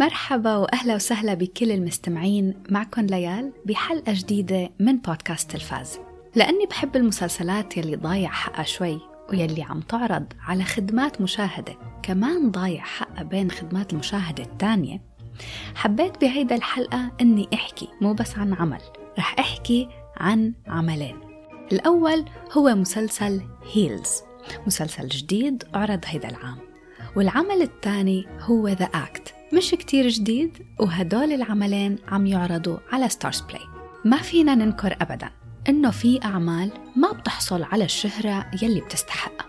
مرحبا وأهلا وسهلا بكل المستمعين معكم ليال بحلقة جديدة من بودكاست تلفاز. لأني بحب المسلسلات يلي ضايع حقها شوي ويلي عم تعرض على خدمات مشاهدة كمان ضايع حقها بين خدمات المشاهدة الثانية حبيت بهيدا الحلقة إني أحكي مو بس عن عمل رح أحكي عن عملين. الأول هو مسلسل هيلز مسلسل جديد عرض هيدا العام. والعمل الثاني هو The Act مش كتير جديد وهدول العملين عم يعرضوا على Starzplay ما فينا ننكر أبدا إنه في أعمال ما بتحصل على الشهرة يلي بتستحقها.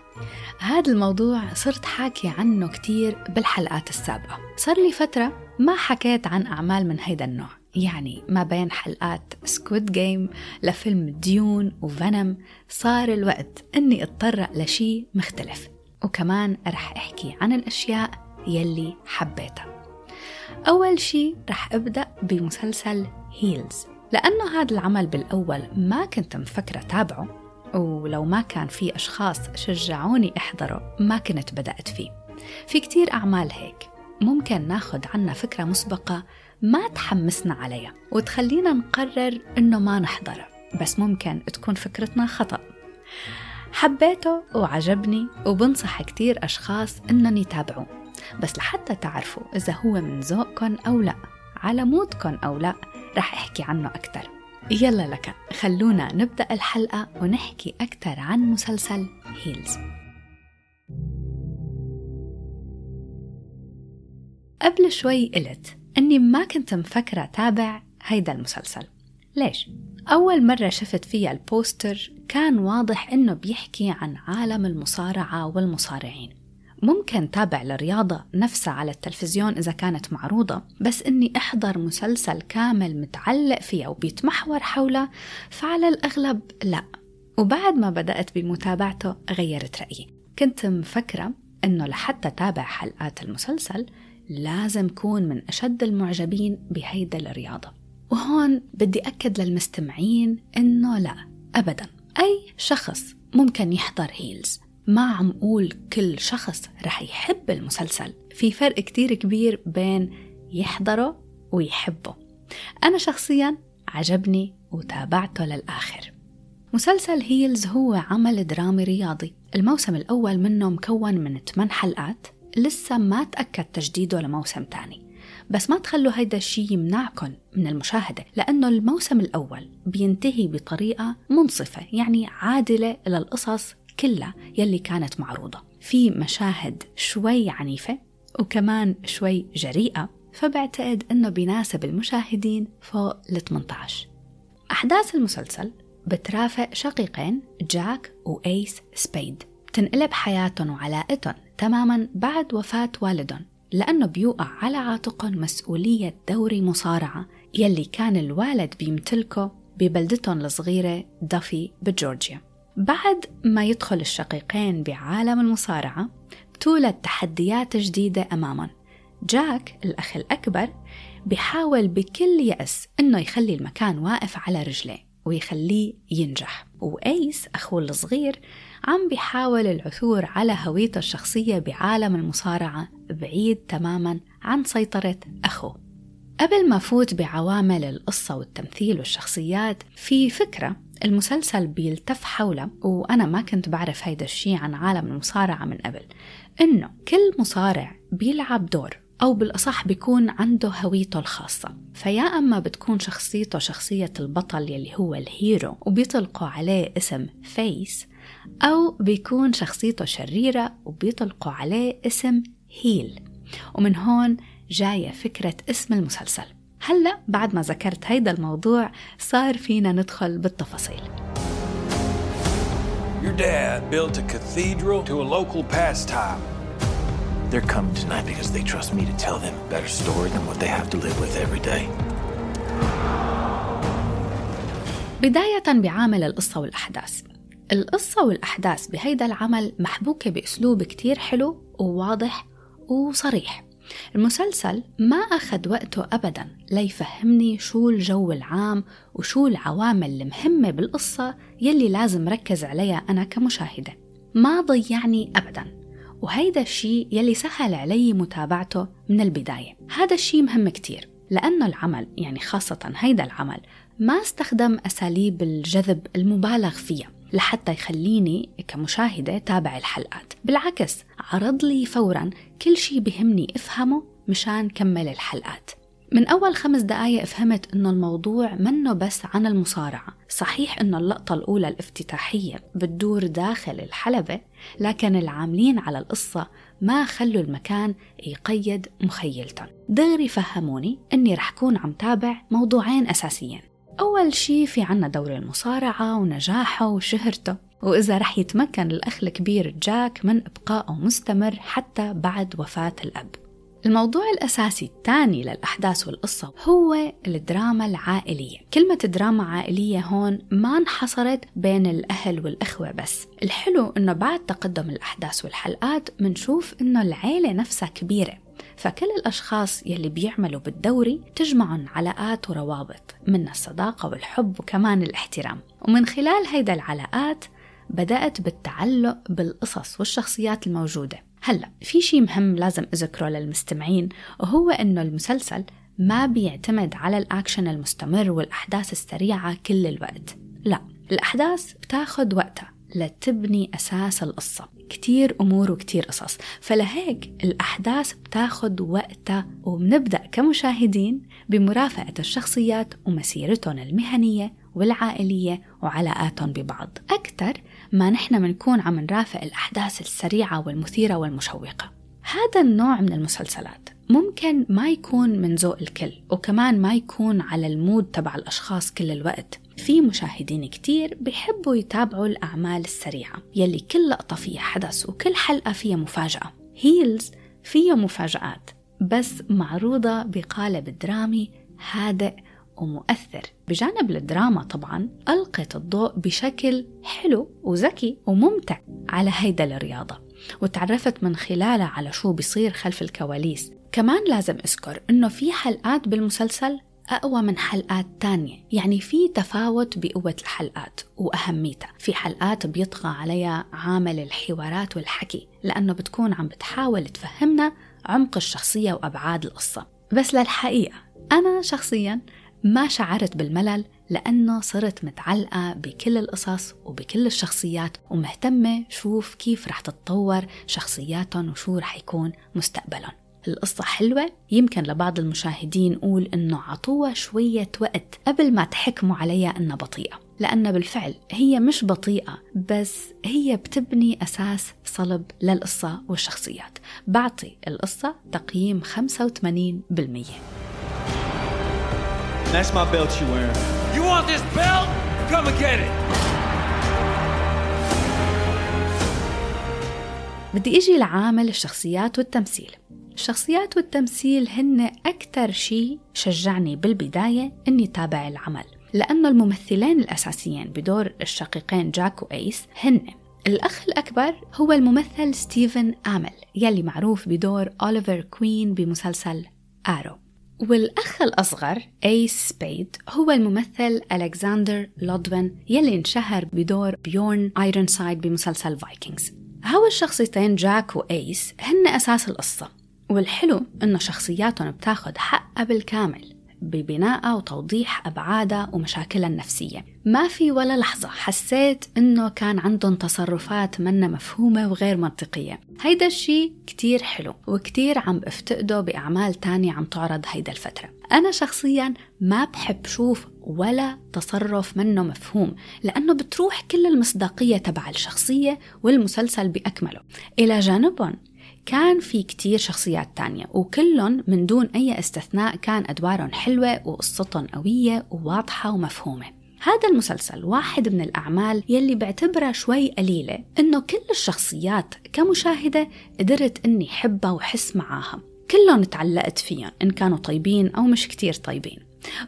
هذا الموضوع صرت حاكي عنه كتير بالحلقات السابقة. صار لي فترة ما حكيت عن أعمال من هيدا النوع يعني ما بين حلقات Squid Game لفيلم Dune و Venom صار الوقت إني أتطرق لشي مختلف. وكمان رح أحكي عن الأشياء يلي حبيتها. أول شي رح أبدأ بمسلسل هيلز لأنه هذا العمل بالأول ما كنت مفكرة تابعه ولو ما كان في أشخاص شجعوني أحضره ما كنت بدأت فيه. في كتير أعمال هيك. ممكن ناخد عنا فكرة مسبقة ما تحمسنا عليها وتخلينا نقرر إنه ما نحضرها بس ممكن تكون فكرتنا خطأ. حبيته وعجبني وبنصح كتير أشخاص إنهم يتابعوه. بس لحتى تعرفوا إذا هو من ذوقكم أو لا على مودكم أو لا رح أحكي عنه أكثر يلا لك خلونا نبدأ الحلقة ونحكي أكثر عن مسلسل هيلز. قبل شوي قلت أني ما كنت مفكرة تابع هيدا المسلسل. ليش؟ أول مرة شفت فيها البوستر كان واضح إنه بيحكي عن عالم المصارعة والمصارعين. ممكن تابع الرياضة نفسها على التلفزيون إذا كانت معروضة بس إني أحضر مسلسل كامل متعلق فيها وبيتمحور حولها فعلى الأغلب لا. وبعد ما بدأت بمتابعته غيرت رأيي. كنت مفكرة إنه لحتى تابع حلقات المسلسل لازم كون من أشد المعجبين بهيدا الرياضة. وهون بدي أكد للمستمعين إنه لا أبدا. أي شخص ممكن يحضر Heels. ما عم قول كل شخص رح يحب المسلسل. في فرق كتير كبير بين يحضره ويحبه. أنا شخصيا عجبني وتابعته للآخر. مسلسل Heels هو عمل درامي رياضي. الموسم الأول منه مكون من 8 حلقات. لسه ما تأكد تجديده لموسم تاني. بس ما تخلوا هيدا الشيء يمنعكم من المشاهدة لأنه الموسم الأول بينتهي بطريقة منصفة يعني عادلة للقصص كلها يلي كانت معروضة. في مشاهد شوي عنيفة وكمان شوي جريئة فبعتقد أنه بيناسب المشاهدين فوق ال 18 أحداث المسلسل بترافق شقيقين جاك وأيس سبيد. بتنقلب حياتهم وعلاقتهم تماما بعد وفاة والدهم لأنه بيوقع على عاتقهم مسؤولية دوري مصارعة يلي كان الوالد بيمتلكه ببلدتهم الصغيرة دافي بجورجيا. بعد ما يدخل الشقيقين بعالم المصارعة تولد تحديات جديدة أمامهم. جاك الأخ الأكبر بيحاول بكل يأس إنه يخلي المكان واقف على رجليه ويخليه ينجح. وأيس أخوه الصغير عم بيحاول العثور على هويته الشخصية بعالم المصارعة بعيد تماما عن سيطرة أخوه. قبل ما فوت بعوامل القصة والتمثيل والشخصيات في فكرة المسلسل بيلتف حوله وأنا ما كنت بعرف هيدا الشيء عن عالم المصارعة من قبل. إنه كل مصارع بيلعب دور أو بالأصح بيكون عنده هويته الخاصة. فيا أما بتكون شخصيته شخصية البطل يلي هو ال hero وبيطلقوا عليه اسم face أو بيكون شخصيته شريرة وبيطلقوا عليه اسم هيل. ومن هون جاية فكرة اسم المسلسل. هلأ بعد ما ذكرت هيدا الموضوع صار فينا ندخل بالتفاصيل Your dad built a cathedral to a local pastime. They're coming tonight because they trust me to tell them a better story than what they have to live with every day. بداية بعامل القصة والأحداث القصة والأحداث بهيدا العمل محبوكة بأسلوب كتير حلو وواضح وصريح المسلسل ما أخذ وقته أبدا ليفهمني شو الجو العام وشو العوامل المهمة بالقصة يلي لازم ركز عليها أنا كمشاهدة. ما ضيعني أبدا وهيدا الشيء يلي سهل علي متابعته من البداية. هذا الشيء مهم كتير لأنه العمل يعني خاصة هيدا العمل ما استخدم أساليب الجذب المبالغ فيها. لحتى يخليني كمشاهدة تابع الحلقات. بالعكس عرض لي فورا كل شيء بهمني أفهمه مشان كمل الحلقات. من أول خمس دقايق فهمت إنه الموضوع منه بس عن المصارعة. صحيح إنه اللقطة الأولى الافتتاحية بتدور داخل الحلبة لكن العاملين على القصة ما خلوا المكان يقيد مخيلتهم دغري فهموني إني رح كون عم تابع موضوعين أساسيين أول شي في عنا دور المصارعة ونجاحه وشهرته وإذا رح يتمكن الأخ الكبير جاك من إبقائه مستمر حتى بعد وفاة الأب. الموضوع الأساسي الثاني للأحداث والقصة هو الدراما العائلية. كلمة دراما عائلية هون ما انحصرت بين الأهل والإخوة بس. الحلو أنه بعد تقدم الأحداث والحلقات منشوف أنه العيلة نفسها كبيرة. فكل الأشخاص يلي بيعملوا بالدوري تجمعهم علاقات وروابط من الصداقة والحب وكمان الاحترام. ومن خلال هيدا العلاقات بدأت بالتعلق بالقصص والشخصيات الموجودة. هلأ في شيء مهم لازم أذكره للمستمعين وهو إنه المسلسل ما بيعتمد على الأكشن المستمر والأحداث السريعة كل الوقت. لا الأحداث بتاخد وقتها. لتبني أساس القصة. كتير أمور وكتير قصص. فلهيك الأحداث بتاخد وقتها وبنبدأ كمشاهدين بمرافقة الشخصيات ومسيرتهم المهنية والعائلية وعلاقاتهم ببعض. أكثر ما نحن منكون عم نرافق الأحداث السريعة والمثيرة والمشوقة. هذا النوع من المسلسلات ممكن ما يكون من ذوق الكل وكمان ما يكون على ال mood تبع الأشخاص كل الوقت. في مشاهدين كتير بيحبوا يتابعوا الأعمال السريعة يلي كل لقطة فيها حدث وكل حلقة فيها مفاجأة. Heels فيها مفاجآت بس معروضة بقالب درامي هادئ ومؤثر. بجانب الدراما طبعا ألقت الضوء بشكل حلو وذكي وممتع على هيدا الرياضة. وتعرفت من خلالها على شو بيصير خلف الكواليس. كمان لازم أذكر إنه في حلقات بالمسلسل أقوى من حلقات تانية. يعني في تفاوت بقوة الحلقات وأهميتها. في حلقات بيطغى عليها عامل الحوارات والحكي لأنه بتكون عم بتحاول تفهمنا عمق الشخصية وأبعاد القصة. بس للحقيقة أنا شخصيا ما شعرت بالملل لأنه صرت متعلقة بكل القصص وبكل الشخصيات ومهتمة شوف كيف رح تتطور شخصياتهم وشو رح يكون مستقبلهم. القصة حلوة يمكن لبعض المشاهدين نقول إنه عطوها شوية وقت قبل ما تحكموا عليها إنها بطيئة لأن بالفعل هي مش بطيئة بس هي بتبني أساس صلب للقصة والشخصيات بعطي القصة تقييم 85% That's my belt you wearing. You want this belt? Come and get it. بدي إجي لعامل الشخصيات والتمثيل الشخصيات والتمثيل هن أكثر شيء شجعني بالبداية إني تابع العمل لأنه الممثلين الأساسيين بدور الشقيقين جاك وأيس هن. الأخ الأكبر هو الممثل ستيفن آمل يلي معروف بدور أوليفر كوين بمسلسل Arrow. والأخ الأصغر أيس سبيد هو الممثل ألكسندر لودوين يلي انشهر بدور بيورن ايرونسايد بمسلسل Vikings. هول الشخصيتين جاك وأيس هن أساس القصة. والحلو إنه شخصياتهم بتاخد حقها بالكامل ببنائها وتوضيح أبعادها ومشاكلها النفسية. ما في ولا لحظة حسيت إنه كان عندهم تصرفات منا مفهومة وغير منطقية. هيدا الشي كتير حلو وكتير عم بفتقده بأعمال تانية عم تعرض هيدا الفترة. أنا شخصيا ما بحب شوف ولا تصرف منه مفهوم لأنه بتروح كل المصداقية تبع الشخصية والمسلسل بأكمله. إلى جانبهم كان في كتير شخصيات تانية وكلهم من دون أي استثناء كان أدوارهم حلوة وقصتهم قوية وواضحة ومفهومة. هذا المسلسل واحد من الأعمال يلي بعتبرها شوي قليلة إنه كل الشخصيات كمشاهدة قدرت إني حبها وحس معاها. كلهم تعلقت فيهم إن كانوا طيبين أو مش كتير طيبين.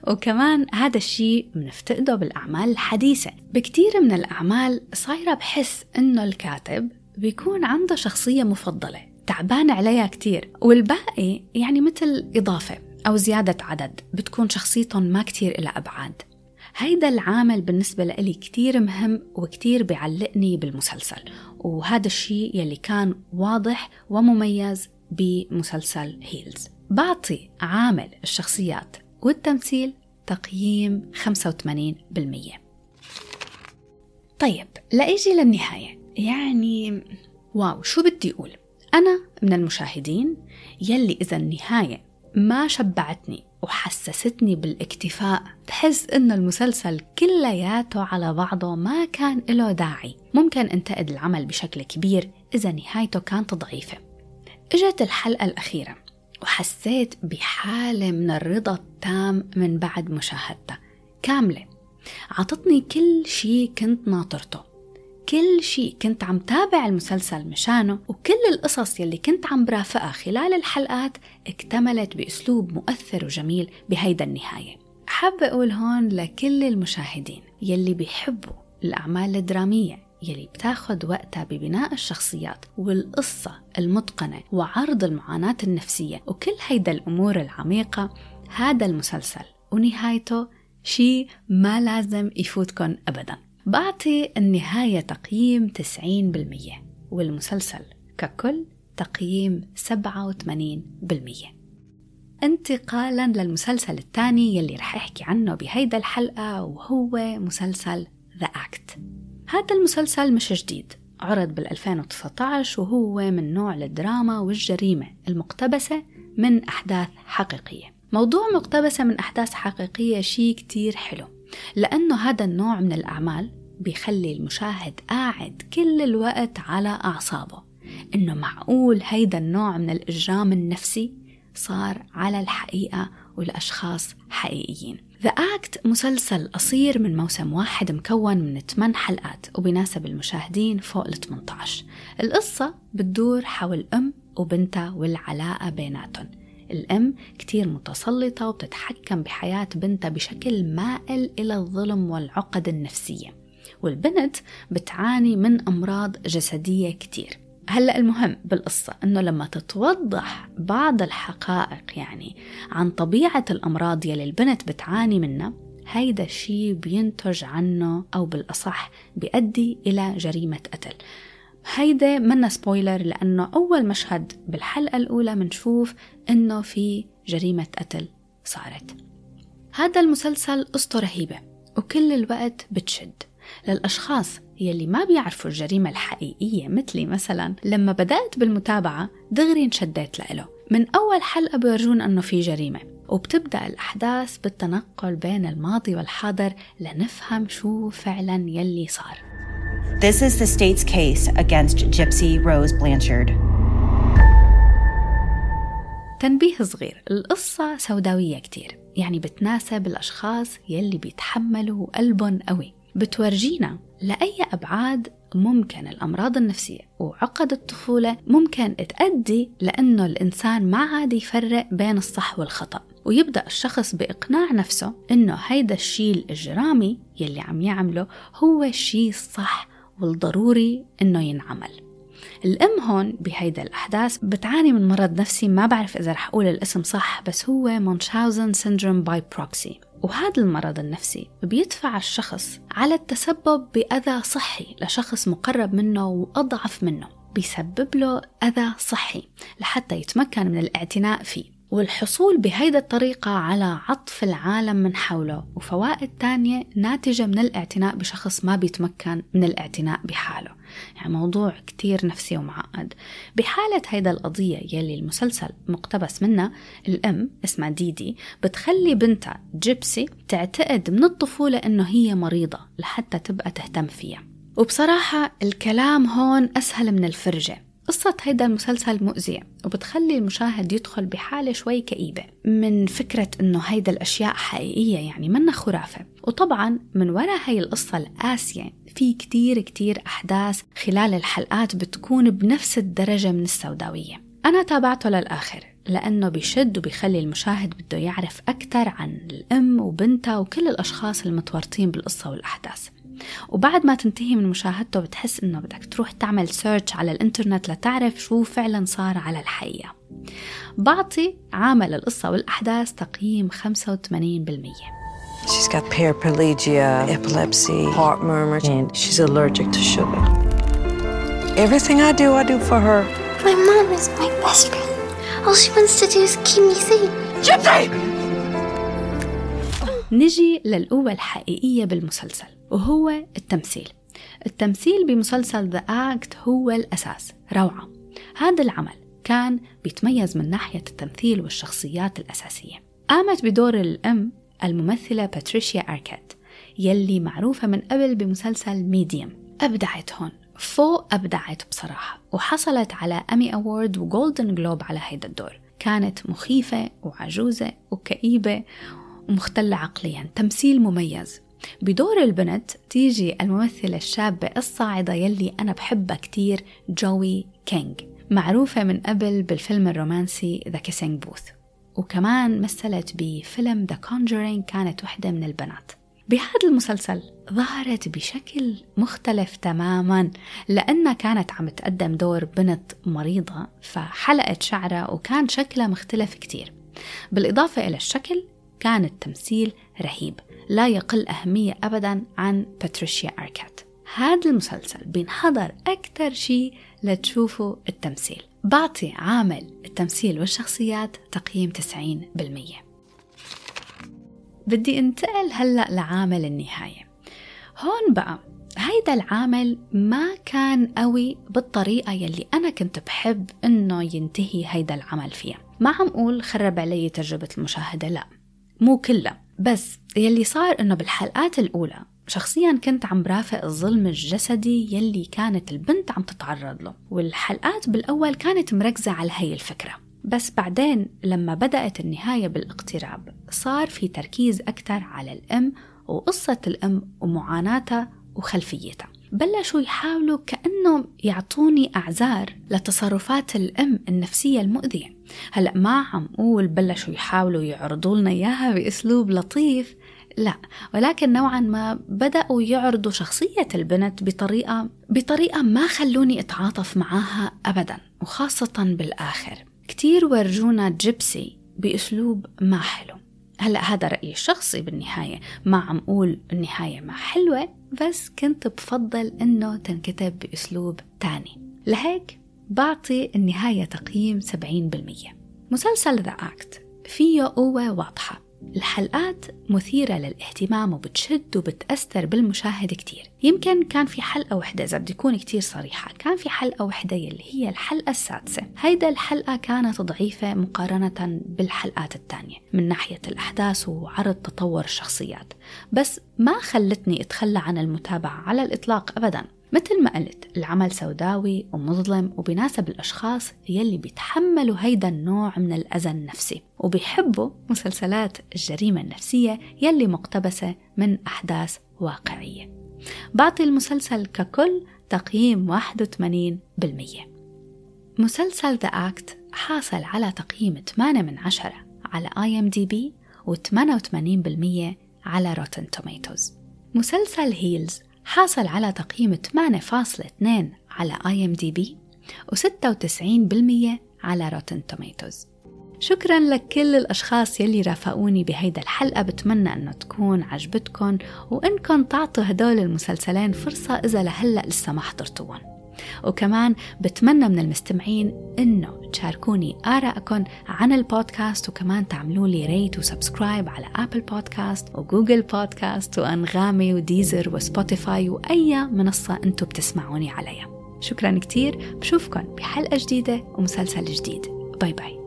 وكمان هذا الشيء بنفتقده بالأعمال الحديثة. بكتير من الأعمال صايرة بحس إنه الكاتب بيكون عنده شخصية مفضلة. تعبان عليها كتير. والباقي يعني مثل إضافة أو زيادة عدد بتكون شخصيتهم ما كتير إلى أبعاد. هيدا العامل بالنسبة لي كتير مهم وكتير بيعلقني بالمسلسل. وهذا الشيء يلي كان واضح ومميز بمسلسل هيلز بعطي عامل الشخصيات والتمثيل تقييم 85% طيب لأيجي للنهاية. يعني واو شو بدي أقول؟ أنا من المشاهدين يلي إذا النهاية ما شبعتني وحسستني بالاكتفاء بحس إنه المسلسل كلياته على بعضه ما كان له داعي. ممكن انتقد العمل بشكل كبير إذا نهايته كانت ضعيفة. إجت الحلقة الأخيرة وحسيت بحالة من الرضا التام من بعد مشاهدتها كاملة. عطتني كل شي كنت ناطرته. كل شي كنت عم تابع المسلسل مشانه وكل القصص يلي كنت عم برافقها خلال الحلقات اكتملت بأسلوب مؤثر وجميل بهيدا النهاية. حابة أقول هون لكل المشاهدين يلي بيحبوا الأعمال الدرامية يلي بتاخد وقتها ببناء الشخصيات والقصة المتقنة وعرض المعاناة النفسية وكل هيدا الأمور العميقة هذا المسلسل. ونهايته شي ما لازم يفوتكن أبدا. بعطي النهاية تقييم 90% والمسلسل ككل تقييم 87% انتقالا للمسلسل الثاني يلي رح أحكي عنه بهيدا الحلقة وهو مسلسل The Act. هذا المسلسل مش جديد عرض بال 2019 وهو من نوع الدراما والجريمة المقتبسة من أحداث حقيقية. موضوع مقتبسة من أحداث حقيقية شيء كتير حلو. لأنه هذا النوع من الأعمال بيخلي المشاهد قاعد كل الوقت على أعصابه. إنه معقول هيدا النوع من الإجرام النفسي صار على الحقيقة والأشخاص حقيقيين. The Act مسلسل قصير من موسم واحد مكون من 8 حلقات وبيناسب المشاهدين فوق ال 18 القصة بتدور حول أم وبنتها والعلاقة بيناتهم. الأم كتير متسلطة وبتتحكم بحياة بنتها بشكل مائل إلى الظلم والعقد النفسية. والبنت بتعاني من أمراض جسدية كتير. هلأ المهم بالقصة إنه لما تتوضح بعض الحقائق يعني عن طبيعة الأمراض يلي البنت بتعاني منها هيدا الشيء بينتج عنه أو بالأصح بيؤدي إلى جريمة قتل. هيدا منا سبويلر لأنه أول مشهد بالحلقة الأولى منشوف إنه في جريمة قتل صارت. هذا المسلسل قصته رهيبة وكل الوقت بتشد. للأشخاص يلي ما بيعرفوا الجريمة الحقيقية مثلي مثلا لما بدأت بالمتابعة دغري انشديت لإله. من أول حلقة بيورجون أنه في جريمة وبتبدأ الأحداث بالتنقل بين الماضي والحاضر لنفهم شو فعلا يلي صار. This is the state's case against Gypsy Rose Blanchard. تنبيه صغير. القصة سوداوية كتير. يعني بتناسب الأشخاص يلي بيتحملوا قلبهم قوي. بتورجينا لأي أبعاد ممكن الأمراض النفسية وعقد الطفولة ممكن تؤدي لأنه الإنسان ما عاد يفرق بين الصح والخطأ. ويبدأ الشخص بإقناع نفسه إنه هيدا الشيء الإجرامي يلي عم يعمله هو الشيء الصح والضروري إنه ينعمل. الأم هون بهيدا الأحداث بتعاني من مرض نفسي ما بعرف إذا رح أقول الاسم صح بس هو Munchausen syndrome by proxy وهذا المرض النفسي بيدفع الشخص على التسبب بأذى صحي لشخص مقرب منه وأضعف منه. بيسبب له أذى صحي لحتى يتمكن من الاعتناء فيه. والحصول بهيدا الطريقة على عطف العالم من حوله. وفوائد تانية ناتجة من الاعتناء بشخص ما بيتمكن من الاعتناء بحاله. يعني موضوع كتير نفسي ومعقد. بحالة هيدا القضية يلي المسلسل مقتبس منها الأم اسمها ديدي بتخلي بنتها جيبسي تعتقد من الطفولة إنه هي مريضة لحتى تبقى تهتم فيها. وبصراحة الكلام هون أسهل من الفرجة. قصة هيدا المسلسل مؤذية وبتخلي المشاهد يدخل بحالة شوي كئيبة. من فكرة إنه هيدا الأشياء حقيقية يعني منا خرافة. وطبعا من وراء هاي القصة القاسية في كتير كتير أحداث خلال الحلقات بتكون بنفس الدرجة من السوداوية. أنا تابعته للآخر لأنه بيشد وبيخلي المشاهد بده يعرف أكثر عن الأم وبنتها وكل الأشخاص المتورطين بالقصة والأحداث. وبعد ما تنتهي من مشاهدته بتحس انه بدك تروح تعمل سيرش على الانترنت لتعرف شو فعلا صار على الحقيقة بعطي عامل القصة والأحداث تقييم 85% She's got paraplegia, epilepsy, heart murmur, and she's allergic to sugar. Everything I do, I do for her. My mom is my best friend. All she wants to do is keep me safe. Gypsy! نجي للقوة الحقيقية بالمسلسل وهو التمثيل. التمثيل بمسلسل The Act هو الأساس روعة. هذا العمل كان بيتميز من ناحية التمثيل والشخصيات الأساسية. قامت بدور الأم الممثلة باتريشيا أركيت يلي معروفة من قبل بمسلسل Medium أبدعت هون فوق أبدعت بصراحة وحصلت على Emmy Award و Golden Globe على هيدا الدور. كانت مخيفة وعجوزة وكئيبة ومختلة عقليا. تمثيل مميز. بدور البنت تيجي الممثلة الشابة الصاعدة يلي أنا بحبها كتير جوي كينج معروفة من قبل بالفيلم الرومانسي The Kissing Booth وكمان مثلت بفيلم The Conjuring كانت وحدة من البنات. بهذا المسلسل ظهرت بشكل مختلف تماما لأنها كانت عم تقدم دور بنت مريضة فحلقت شعرها وكان شكلها مختلف كتير. بالإضافة إلى الشكل كان التمثيل رهيب. لا يقل أهمية أبدا عن باتريشيا أركات هذا المسلسل بينحضر أكثر شيء لتشوفوا التمثيل. بعطي عامل التمثيل والشخصيات تقييم 90% بدي انتقل هلأ لعامل النهاية. هون بقى هيدا العامل ما كان قوي بالطريقة يلي أنا كنت بحب إنه ينتهي هيدا العمل فيها. ما عم أقول خرب علي تجربة المشاهدة لا مو كلها. بس يلي صار إنه بالحلقات الأولى شخصيا كنت عم برافق الظلم الجسدي يلي كانت البنت عم تتعرض له والحلقات بالأول كانت مركزة على هي الفكرة. بس بعدين لما بدأت النهاية بالاقتراب صار في تركيز أكثر على الأم وقصة الأم ومعاناتها وخلفيتها. بلشوا يحاولوا كأنهم يعطوني أعذار لتصرفات الأم النفسية المؤذية. هلأ ما عم أقول بلشوا يحاولوا يعرضوا لنا إياها بأسلوب لطيف لا ولكن نوعا ما بدأوا يعرضوا شخصية البنت بطريقة بطريقة ما خلوني أتعاطف معاها أبدا وخاصة بالآخر. كتير ورجونا جيبسي بأسلوب ما حلو. هلا هذا رأيي الشخصي بالنهاية ما عم أقول النهاية ما حلوة. بس كنت بفضل إنه تنكتب بأسلوب تاني. لهيك بعطي النهاية تقييم 70% مسلسل ذا أكت فيه قوة واضحة. الحلقات مثيرة للاهتمام وبتشد وبتأثر بالمشاهد كتير. يمكن كان في حلقة وحدة إذا بدي أكون كتير صريحة كان في حلقة وحدة يلي هي الحلقة السادسة. هيدا الحلقة كانت ضعيفة مقارنة بالحلقات الثانية من ناحية الأحداث وعرض تطور الشخصيات. بس ما خلتني أتخلى عن المتابعة على الإطلاق أبدا. مثل ما قلت العمل سوداوي ومظلم وبناسب الأشخاص يلي بيتحملوا هيدا النوع من الأذى النفسي وبيحبوا مسلسلات الجريمة النفسية يلي مقتبسة من أحداث واقعية. بعطي المسلسل ككل تقييم 81% مسلسل The Act حاصل على تقييم 8 من 10 على IMDb و88% على Rotten Tomatoes مسلسل Heels حاصل على تقييم 8.2 على IMDb و96% على Rotten Tomatoes شكرا لكل الأشخاص يلي رافقوني بهيدا الحلقة. بتمنى أنه تكون عجبتكم وإنكم تعطوا هدول المسلسلين فرصة إذا لهلأ لسه ما حضرتوهم وكمان بتمنى من المستمعين إنه تشاركوني آرائكم عن البودكاست وكمان تعملوا لي rate و subscribe على Apple Podcast و Google Podcast وأنغامي و Deezer و Spotify واي منصة أنتم بتسمعوني عليها. شكرا كتير بشوفكم بحلقة جديدة ومسلسل جديد. باي باي